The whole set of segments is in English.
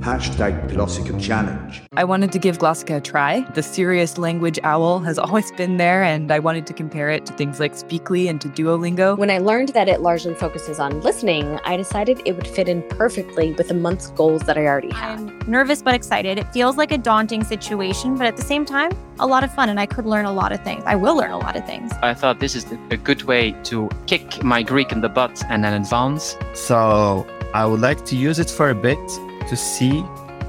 Hashtag Glossika Challenge. I wanted to give Glossika a try. The serious language owl has always been there, and I wanted to compare it to things like Speakly and to Duolingo. When I learned that it largely focuses on listening, I decided it would fit in perfectly with the month's goals that I already had. I'm nervous but excited. It feels like a daunting situation, but at the same time, a lot of fun, and I could learn a lot of things. I will learn a lot of things. I thought this is a good way to kick my Greek in the butt and then advance. So I would like to use it for a bit to see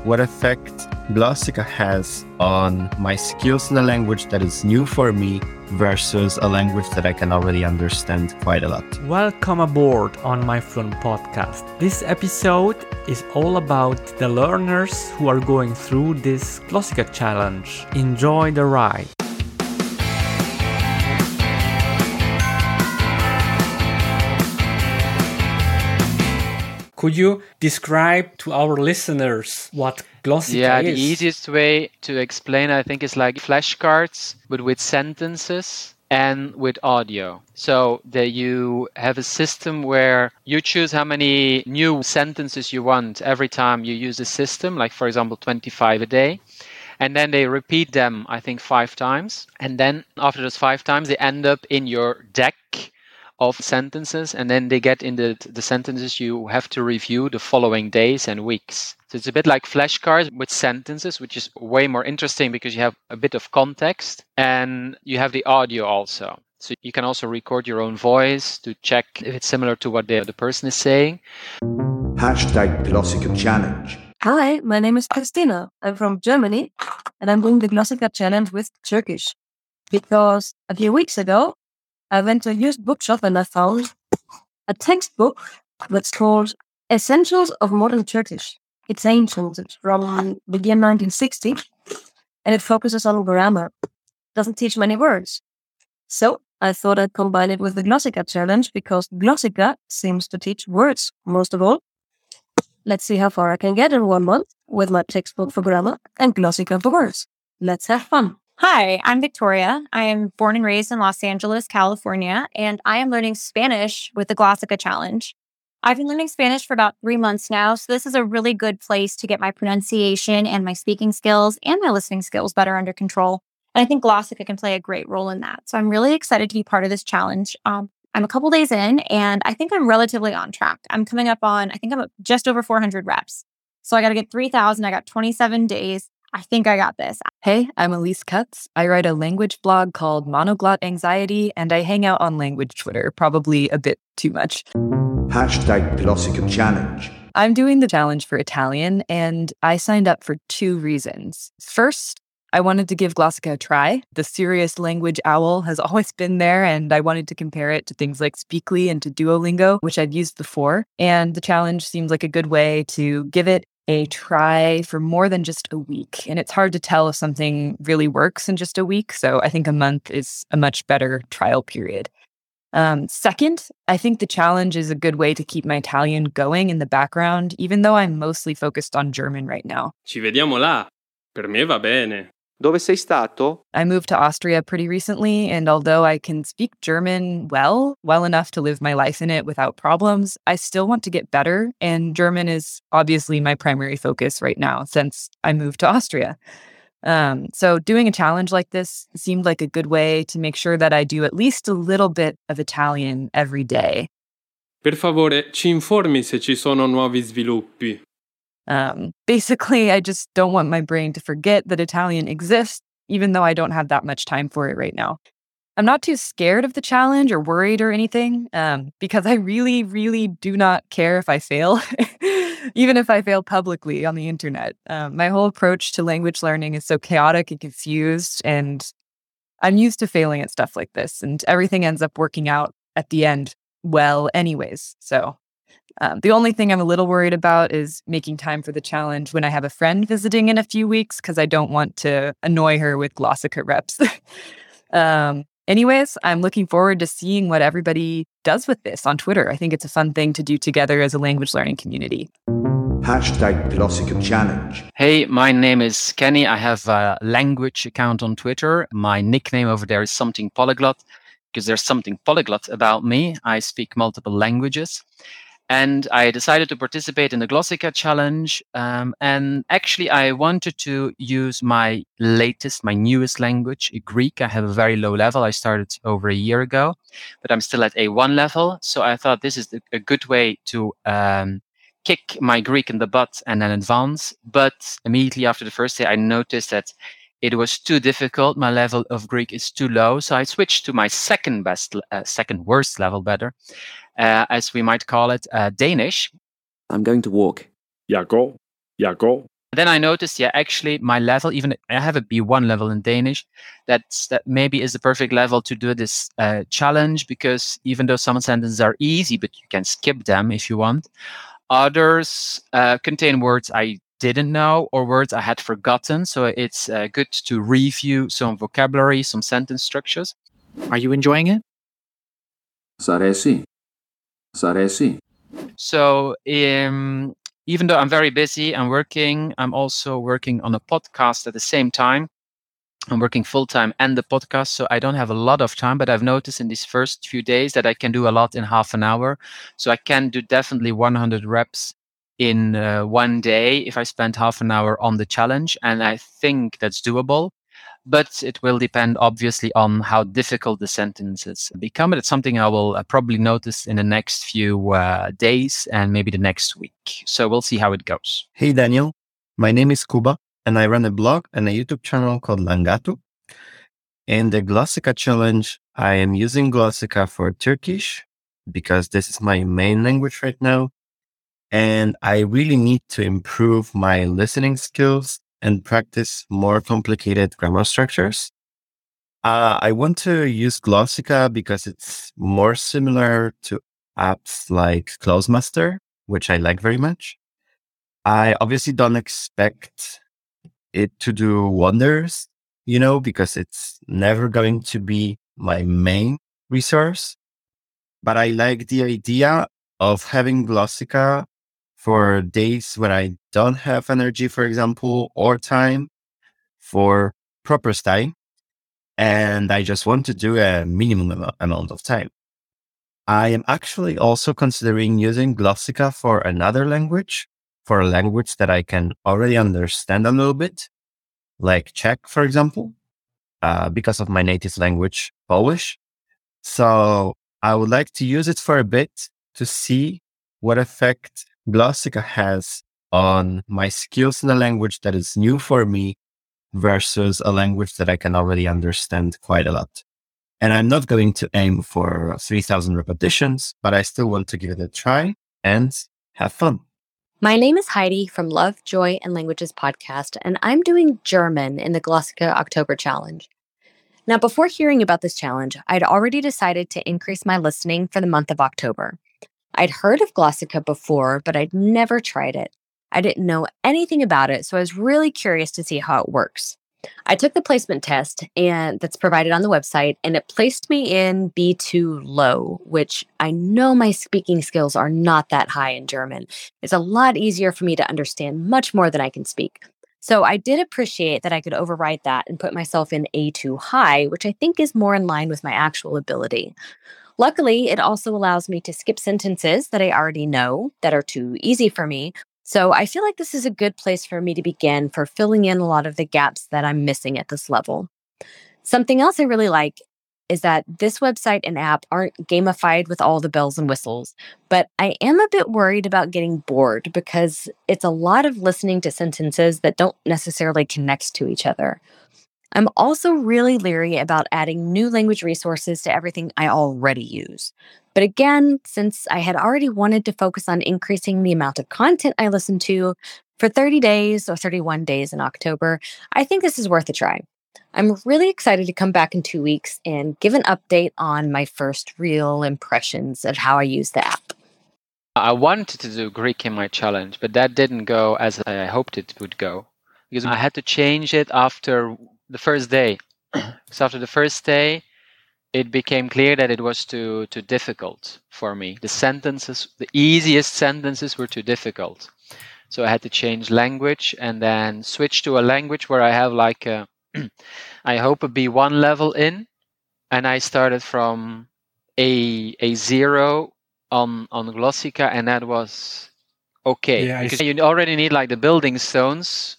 what effect Glossika has on my skills in a language that is new for me versus a language that I can already understand quite a lot. Welcome aboard on my Fluent podcast. This episode is all about the learners who are going through this Glossika challenge. Enjoy the ride. Could you describe to our listeners what Glossika yeah, is? Yeah, the easiest way to explain, I think, is like flashcards, but with sentences and with audio. So that you have a system where you choose how many new sentences you want every time you use the system, like for example, 25 a day. And then they repeat them, I think, five times. And then after those five times, they end up in your deck of sentences and then they get in the, the sentences you have to review the following days and weeks. So it's a bit like flashcards with sentences, which is way more interesting because you have a bit of context and you have the audio also. So you can also record your own voice to check if it's similar to what the, the person is saying. Hashtag Glossika Challenge. Hi, my name is Christina. I'm from Germany and I'm doing the Glossika challenge with Turkish because a few weeks ago I went to a used bookshop and I found a textbook that's called Essentials of Modern Turkish. It's ancient, it's from the year 1960 and it focuses on grammar. Doesn't teach many words. So I thought I'd combine it with the Glossika challenge because Glossika seems to teach words most of all. Let's see how far I can get in one month with my textbook for grammar and Glossika for words. Let's have fun. Hi, I'm Victoria. I am born and raised in Los Angeles, California, and I am learning Spanish with the Glossika Challenge. I've been learning Spanish for about three months now, so this is a really good place to get my pronunciation and my speaking skills and my listening skills better under control. And I think Glossika can play a great role in that. So I'm really excited to be part of this challenge. Um, I'm a couple days in, and I think I'm relatively on track. I'm coming up on, I think I'm just over 400 reps. So I got to get 3,000. I got 27 days. I think I got this. Hey, I'm Elise Cutts. I write a language blog called Monoglot Anxiety, and I hang out on language Twitter, probably a bit too much. Hashtag Glossika Challenge. I'm doing the challenge for Italian, and I signed up for two reasons. First, I wanted to give Glossika a try. The serious language owl has always been there, and I wanted to compare it to things like Speakly and to Duolingo, which I'd used before. And the challenge seems like a good way to give it a try for more than just a week. And it's hard to tell if something really works in just a week. So I think a month is a much better trial period. Um, second, I think the challenge is a good way to keep my Italian going in the background, even though I'm mostly focused on German right now. Ci vediamo là. Per me va bene. Dove sei stato? I moved to Austria pretty recently, and although I can speak German well, well enough to live my life in it without problems, I still want to get better. And German is obviously my primary focus right now since I moved to Austria. Um, so, doing a challenge like this seemed like a good way to make sure that I do at least a little bit of Italian every day. Per favore, ci informi se ci sono nuovi sviluppi. Um, basically, I just don't want my brain to forget that Italian exists, even though I don't have that much time for it right now. I'm not too scared of the challenge or worried or anything, um, because I really, really do not care if I fail, even if I fail publicly on the internet. Um, my whole approach to language learning is so chaotic and confused, and I'm used to failing at stuff like this, and everything ends up working out at the end well, anyways. So um, the only thing I'm a little worried about is making time for the challenge when I have a friend visiting in a few weeks because I don't want to annoy her with Glossika reps. um, anyways, I'm looking forward to seeing what everybody does with this on Twitter. I think it's a fun thing to do together as a language learning community. Hashtag Glossika Challenge. Hey, my name is Kenny. I have a language account on Twitter. My nickname over there is something polyglot because there's something polyglot about me. I speak multiple languages. And I decided to participate in the Glossika challenge. Um, and actually, I wanted to use my latest, my newest language, Greek. I have a very low level. I started over a year ago, but I'm still at A1 level. So I thought this is a good way to um, kick my Greek in the butt and then advance. But immediately after the first day, I noticed that it was too difficult. My level of Greek is too low. So I switched to my second best, uh, second worst level better, uh, as we might call it, uh, Danish. I'm going to walk. Jeg går. Jeg går. Then I noticed, yeah, actually my level, even I have a B1 level in Danish, that's that maybe is the perfect level to do this uh, challenge because even though some sentences are easy, but you can skip them if you want. Others uh, contain words I didn't know or words I had forgotten. So it's uh, good to review some vocabulary, some sentence structures. Are you enjoying it? Saresi. Saresi. So um, even though I'm very busy and working, I'm also working on a podcast at the same time. I'm working full time and the podcast, so I don't have a lot of time. But I've noticed in these first few days that I can do a lot in half an hour. So I can do definitely 100 reps in uh, one day if I spend half an hour on the challenge. And I think that's doable. But it will depend, obviously, on how difficult the sentences become. It's something I will uh, probably notice in the next few uh, days and maybe the next week. So we'll see how it goes. Hey, Daniel. My name is Kuba, and I run a blog and a YouTube channel called Langatu. In the Glossika challenge, I am using Glossika for Turkish because this is my main language right now. And I really need to improve my listening skills and practice more complicated grammar structures. Uh, I want to use Glossika because it's more similar to apps like Clozemaster, which I like very much. I obviously don't expect it to do wonders, you know, because it's never going to be my main resource. But I like the idea of having Glossika for days when I don't have energy, for example, or time for proper study. And I just want to do a minimum amount of time. I am actually also considering using Glossika for another language, for a language that I can already understand a little bit, like Czech, for example, uh, because of my native language, Polish. So I would like to use it for a bit to see what effect Glossika has on my skills in a language that is new for me versus a language that I can already understand quite a lot. And I'm not going to aim for 3000 repetitions, but I still want to give it a try and have fun. My name is Heidi from Love, Joy, and Languages podcast, and I'm doing German in the Glossika October Challenge. Now, before hearing about this challenge, I'd already decided to increase my listening for the month of October. I'd heard of Glossika before, but I'd never tried it. I didn't know anything about it, so I was really curious to see how it works. I took the placement test and that's provided on the website and it placed me in B2 low, which I know my speaking skills are not that high in German. It's a lot easier for me to understand much more than I can speak. So I did appreciate that I could override that and put myself in A2 high, which I think is more in line with my actual ability. Luckily, it also allows me to skip sentences that I already know that are too easy for me. So I feel like this is a good place for me to begin for filling in a lot of the gaps that I'm missing at this level. Something else I really like is that this website and app aren't gamified with all the bells and whistles, but I am a bit worried about getting bored because it's a lot of listening to sentences that don't necessarily connect to each other. I'm also really leery about adding new language resources to everything I already use. But again, since I had already wanted to focus on increasing the amount of content I listen to for 30 days or 31 days in October, I think this is worth a try. I'm really excited to come back in two weeks and give an update on my first real impressions of how I use the app. I wanted to do Greek in my challenge, but that didn't go as I hoped it would go because I had to change it after the first day. so after the first day, it became clear that it was too too difficult for me. The sentences, the easiest sentences, were too difficult. So I had to change language and then switch to a language where I have like a, I hope a B1 level in, and I started from a a zero on on Glossika, and that was okay Yeah, because you already need like the building stones.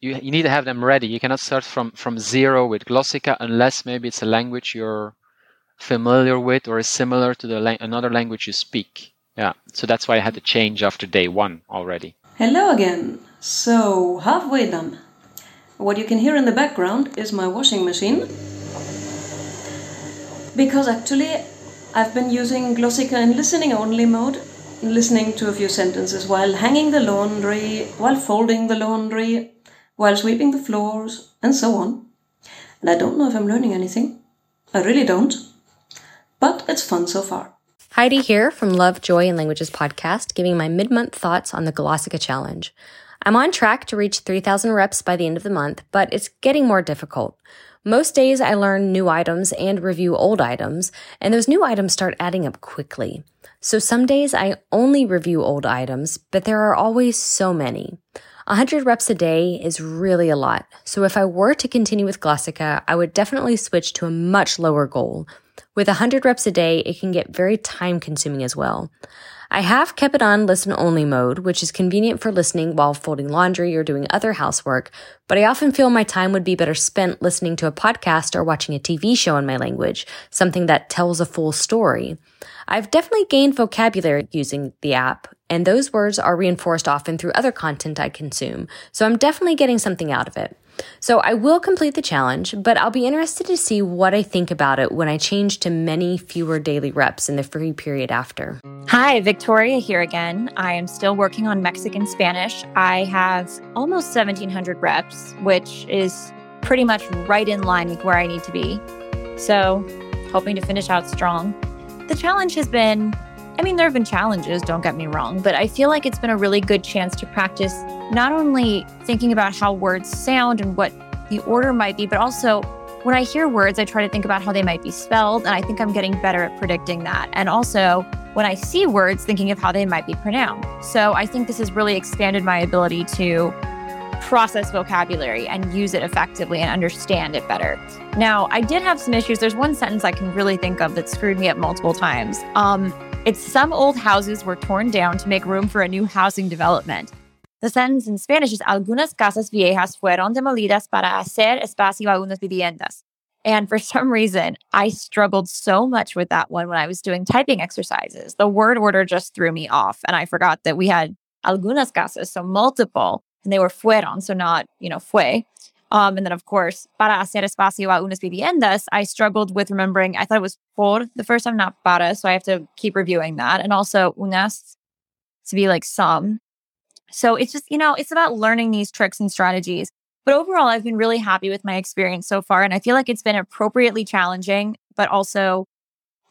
You you need to have them ready. You cannot start from from zero with Glossika unless maybe it's a language you're familiar with or is similar to the lang- another language you speak. Yeah, so that's why I had to change after day one already. Hello again. So, halfway done. What you can hear in the background is my washing machine. Because actually, I've been using Glossika in listening only mode, listening to a few sentences while hanging the laundry, while folding the laundry, while sweeping the floors, and so on. And I don't know if I'm learning anything. I really don't. But it's fun so far. Heidi here from Love, Joy, and Languages podcast, giving my mid month thoughts on the Glossika Challenge. I'm on track to reach 3,000 reps by the end of the month, but it's getting more difficult. Most days I learn new items and review old items, and those new items start adding up quickly. So some days I only review old items, but there are always so many. 100 reps a day is really a lot. So if I were to continue with Glossika, I would definitely switch to a much lower goal. With 100 reps a day, it can get very time consuming as well. I have kept it on listen only mode, which is convenient for listening while folding laundry or doing other housework, but I often feel my time would be better spent listening to a podcast or watching a TV show in my language, something that tells a full story. I've definitely gained vocabulary using the app, and those words are reinforced often through other content I consume, so I'm definitely getting something out of it. So I will complete the challenge, but I'll be interested to see what I think about it when I change to many fewer daily reps in the free period after. Hi, Victoria here again. I am still working on Mexican Spanish. I have almost 1700 reps, which is pretty much right in line with where I need to be. So, hoping to finish out strong. The challenge has been I mean, there have been challenges, don't get me wrong, but I feel like it's been a really good chance to practice not only thinking about how words sound and what the order might be, but also when I hear words, I try to think about how they might be spelled. And I think I'm getting better at predicting that. And also, when I see words, thinking of how they might be pronounced. So I think this has really expanded my ability to process vocabulary and use it effectively and understand it better. Now, I did have some issues. There's one sentence I can really think of that screwed me up multiple times. Um, it's some old houses were torn down to make room for a new housing development. The sentence in Spanish is Algunas casas viejas fueron demolidas para hacer espacio a unas viviendas. And for some reason, I struggled so much with that one when I was doing typing exercises. The word order just threw me off. And I forgot that we had algunas casas, so multiple, and they were fueron, so not, you know, fue. Um, and then, of course, para hacer espacio a unas viviendas, I struggled with remembering, I thought it was por the first time, not para. So I have to keep reviewing that. And also unas to be like some. So it's just, you know, it's about learning these tricks and strategies. But overall, I've been really happy with my experience so far. And I feel like it's been appropriately challenging, but also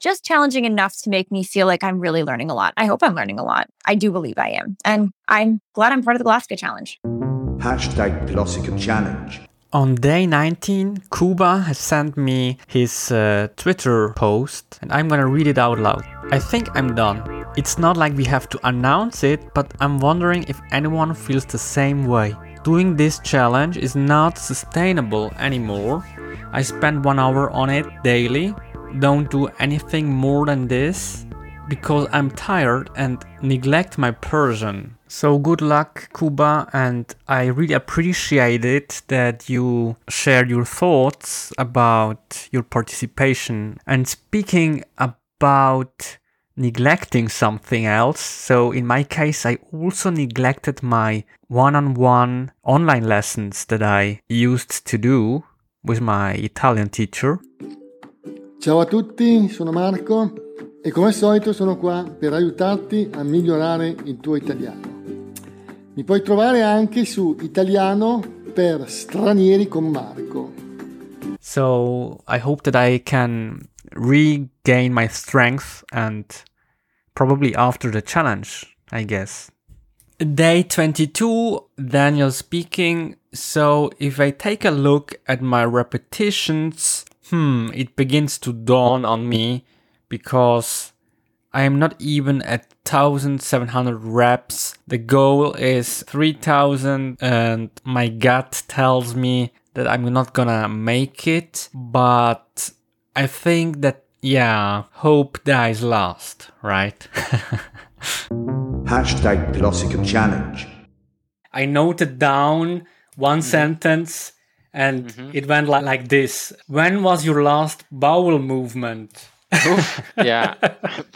just challenging enough to make me feel like I'm really learning a lot. I hope I'm learning a lot. I do believe I am. And I'm glad I'm part of the Glossika Challenge. Hashtag Glossika Challenge. On day 19, Kuba has sent me his uh, Twitter post, and I'm gonna read it out loud. I think I'm done. It's not like we have to announce it, but I'm wondering if anyone feels the same way. Doing this challenge is not sustainable anymore. I spend one hour on it daily, don't do anything more than this because I'm tired and neglect my Persian. So good luck, Kuba, and I really appreciate it that you shared your thoughts about your participation. And speaking about neglecting something else, so in my case, I also neglected my one on one online lessons that I used to do with my Italian teacher. Ciao a tutti, sono Marco e come al solito sono qua per aiutarti a migliorare il tuo italiano. Mi puoi trovare anche su Italiano per stranieri con Marco. So I hope that I can regain my strength and probably after the challenge, I guess. Day 22, Daniel speaking. So if I take a look at my repetitions, hmm, it begins to dawn on me because I am not even at 1700 reps. The goal is 3000 and my gut tells me that I'm not gonna make it, but I think that Yeah, hope dies last, right? Hashtag Glossika Challenge. I noted down one sentence and mm-hmm. it went like, like this When was your last bowel movement? yeah.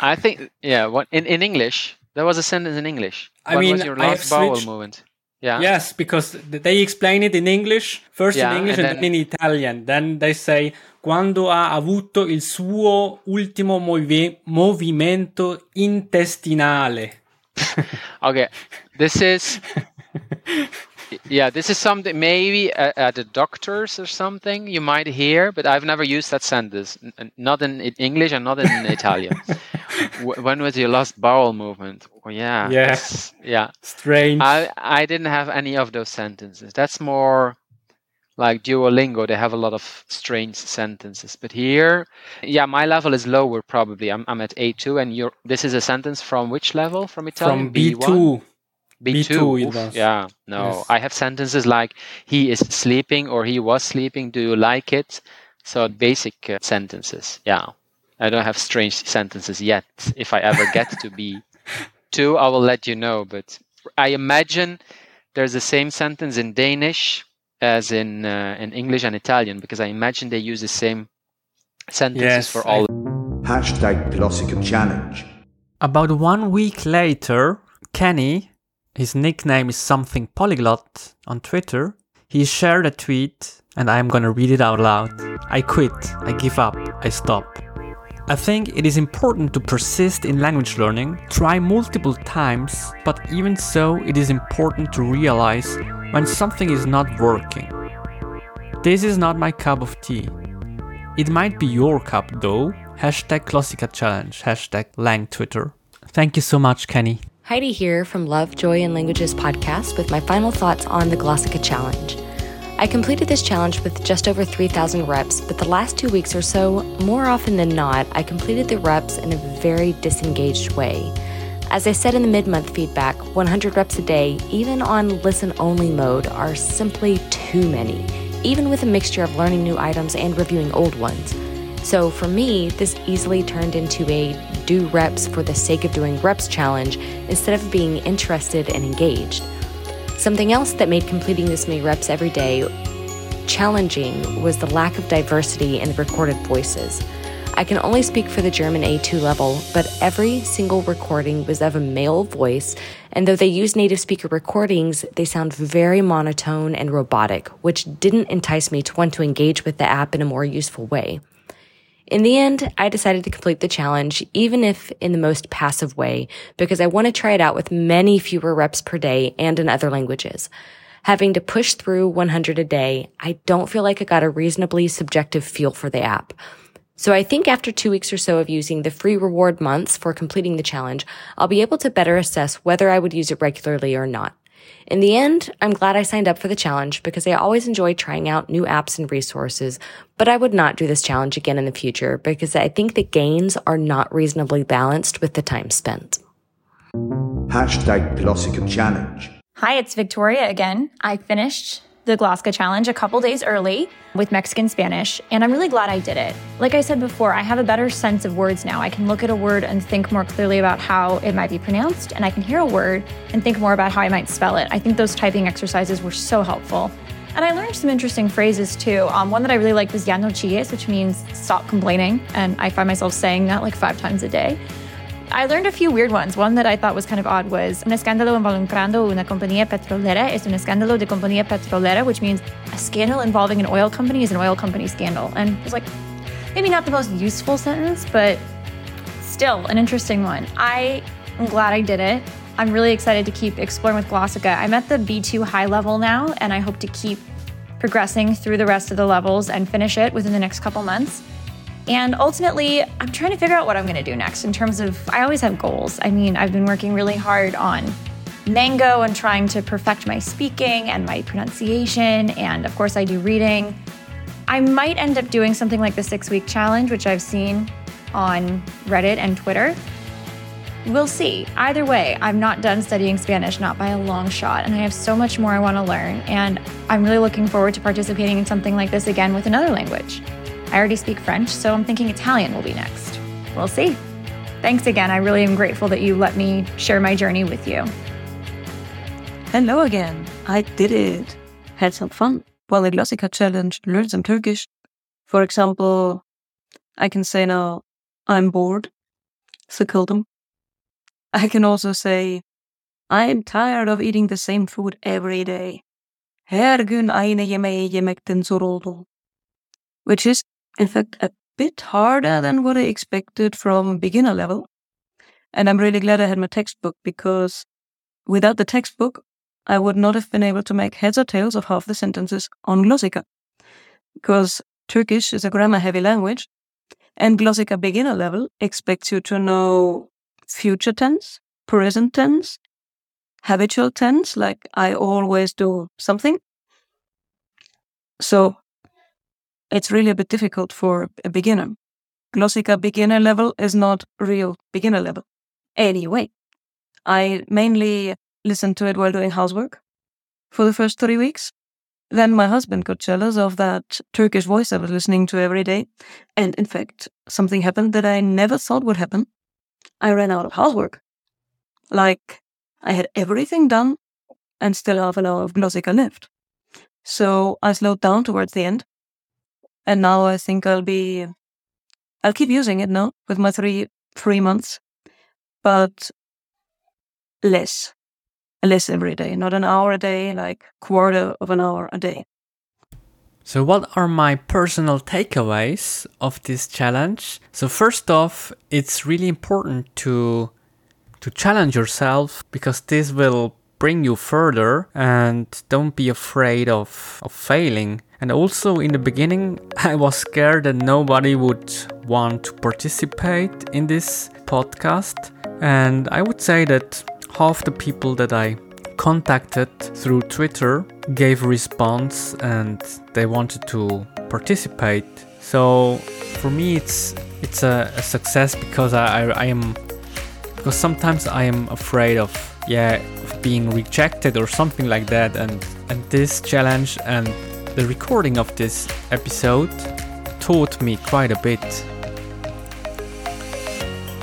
I think yeah. What in, in English? There was a sentence in English. I When mean, was your last bowel switched- movement? Yeah. Yes, because they explain it in English, first Yeah, in English and and, then in Italian. Then they say quando ha avuto il suo ultimo movi- movimento intestinale. Okay. This is yeah. This is something maybe at, at the doctors or something you might hear, but I've never used that sentence. n- Not in English and not in Italian. Wh- when was your last bowel movement? Well, yeah. yes, Yeah. Strange. I I didn't have any of those sentences. That's more like Duolingo. They have a lot of strange sentences. But here, yeah, my level is lower probably. I'm I'm at A2, and you're. This is a sentence from which level? From Italian? From B2. B2. B2 it was. Yeah. No, Yes. I have sentences like he is sleeping or he was sleeping. Do you like it? So basic uh, sentences. Yeah. I don't have strange sentences yet. If I ever get to be two, I will let you know. But I imagine there's the same sentence in Danish as in uh, in English and Italian because I imagine they use the same sentences Yes, for I- all. Hashtag Glossika Challenge. About one week later, Kenny, his nickname is something polyglot on Twitter, he shared a tweet and I'm gonna read it out loud. I quit, I give up, I stop. I think it is important to persist in language learning, try multiple times, but even so, it is important to realize when something is not working. This is not my cup of tea. It might be your cup though. Hashtag Glossika Challenge. Hashtag Lang Twitter. Thank you so much, Kenny. Heidi here from Love, Joy, and Languages podcast with my final thoughts on the Glossika Challenge. I completed this challenge with just over 3,000 reps, but the last two weeks or so, more often than not, I completed the reps in a very disengaged way. As I said in the mid month feedback, 100 reps a day, even on listen only mode, are simply too many, even with a mixture of learning new items and reviewing old ones. So for me, this easily turned into a do reps for the sake of doing reps challenge instead of being interested and engaged. Something else that made completing this many reps every day challenging was the lack of diversity in the recorded voices. I can only speak for the German A2 level, but every single recording was of a male voice, and though they use native speaker recordings, they sound very monotone and robotic, which didn't entice me to want to engage with the app in a more useful way. In the end, I decided to complete the challenge, even if in the most passive way, because I want to try it out with many fewer reps per day and in other languages. Having to push through 100 a day, I don't feel like I got a reasonably subjective feel for the app. So I think after two weeks or so of using the free reward months for completing the challenge, I'll be able to better assess whether I would use it regularly or not. In the end, I'm glad I signed up for the challenge because I always enjoy trying out new apps and resources, but I would not do this challenge again in the future because I think the gains are not reasonably balanced with the time spent. Hashtag Glossika Challenge. Hi, it's Victoria again. I finished the Glossika Challenge a couple days early with Mexican Spanish, and I'm really glad I did it. Like I said before, I have a better sense of words now. I can look at a word and think more clearly about how it might be pronounced, and I can hear a word and think more about how I might spell it. I think those typing exercises were so helpful. And I learned some interesting phrases too. Um, one that I really liked was ya no chilles, which means stop complaining, and I find myself saying that like five times a day. I learned a few weird ones. One that I thought was kind of odd was un escándalo involucrando una compañía petrolera es un escándalo de compañía petrolera, which means a scandal involving an oil company is an oil company scandal. And it's like maybe not the most useful sentence, but still an interesting one. I am glad I did it. I'm really excited to keep exploring with Glossika. I'm at the B2 high level now, and I hope to keep progressing through the rest of the levels and finish it within the next couple months. And ultimately, I'm trying to figure out what I'm going to do next in terms of, I always have goals. I mean, I've been working really hard on Mango and trying to perfect my speaking and my pronunciation. And of course, I do reading. I might end up doing something like the six week challenge, which I've seen on Reddit and Twitter. We'll see. Either way, I'm not done studying Spanish, not by a long shot, and I have so much more I want to learn. And I'm really looking forward to participating in something like this again with another language. I I already speak French, so I'm thinking Italian will be next. We'll see. Thanks again. I really am grateful that you let me share my journey with you. Hello again. I did it. Had some fun while the Glossika challenge, learned some Turkish. For example, I can say now, I'm bored. Sıkıldım. I can also say, I'm tired of eating the same food every day. Her gün aynı yemeği yemekten zor oldu. Which is, in fact, a bit harder than what I expected from beginner level. And I'm really glad I had my textbook because without the textbook, I would not have been able to make heads or tails of half the sentences on Glossika. Because Turkish is a grammar heavy language, and Glossika beginner level expects you to know future tense, present tense, habitual tense, like I always do something. So it's really a bit difficult for a beginner. Glossika beginner level is not real beginner level. Anyway, I mainly listened to it while doing housework for the first three weeks. Then my husband got jealous of that Turkish voice I was listening to every day. And in fact, something happened that I never thought would happen. I ran out of housework. Like, I had everything done and still half an hour of Glossika left. So I slowed down towards the end. And now I think I'll be, I'll keep using it now with my three, three months, but less less every day, not an hour a day, like quarter of an hour a day. So, what are my personal takeaways of this challenge? So, first off, it's really important to to challenge yourself because this will bring you further and don't be afraid of, of failing. And also in the beginning, I was scared that nobody would want to participate in this podcast. And I would say that half the people that I contacted through Twitter gave response and they wanted to participate. So for me, it's it's a, a success because I, I, I am because sometimes I am afraid of yeah of being rejected or something like that and and this challenge and the recording of this episode taught me quite a bit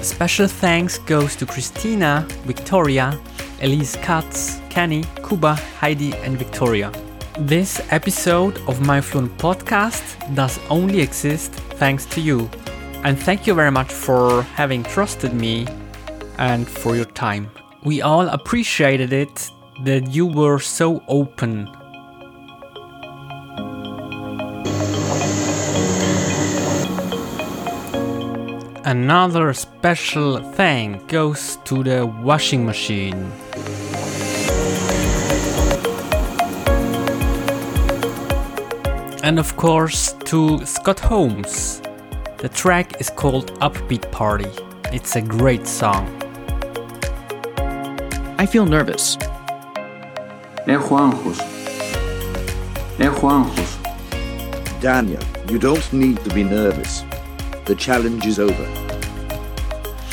Special thanks goes to Christina, Victoria, Elise Cutts, Kenny, Kuba, Heidi, and Victoria. This episode of My Fluent podcast does only exist thanks to you. And thank you very much for having trusted me and for your time. We all appreciated it that you were so open another special thank goes to the washing machine. And of course to Scott Holmes. The track is called Upbeat Party. It's a great song. I feel nervous. Hey Juanjos. Hey Juanjos. Daniel, you don't need to be nervous. The challenge is over.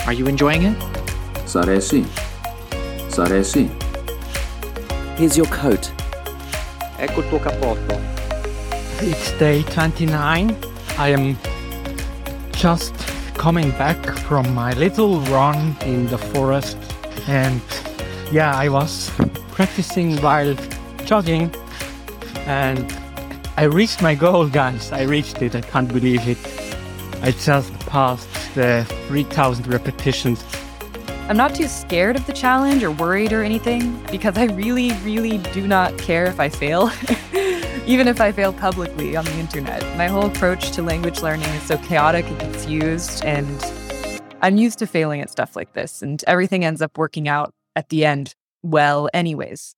Are you enjoying it? Saresi. Saresi. Here's your coat. Ecco tuo cappotto. It's day 29. I am just coming back from my little run in the forest. And yeah, I was practicing while jogging. And I reached my goal, guys. I reached it. I can't believe it. I just passed the uh, 3000 repetitions. I'm not too scared of the challenge or worried or anything because I really, really do not care if I fail, even if I fail publicly on the internet. My whole approach to language learning is so chaotic and confused, and I'm used to failing at stuff like this, and everything ends up working out at the end well, anyways.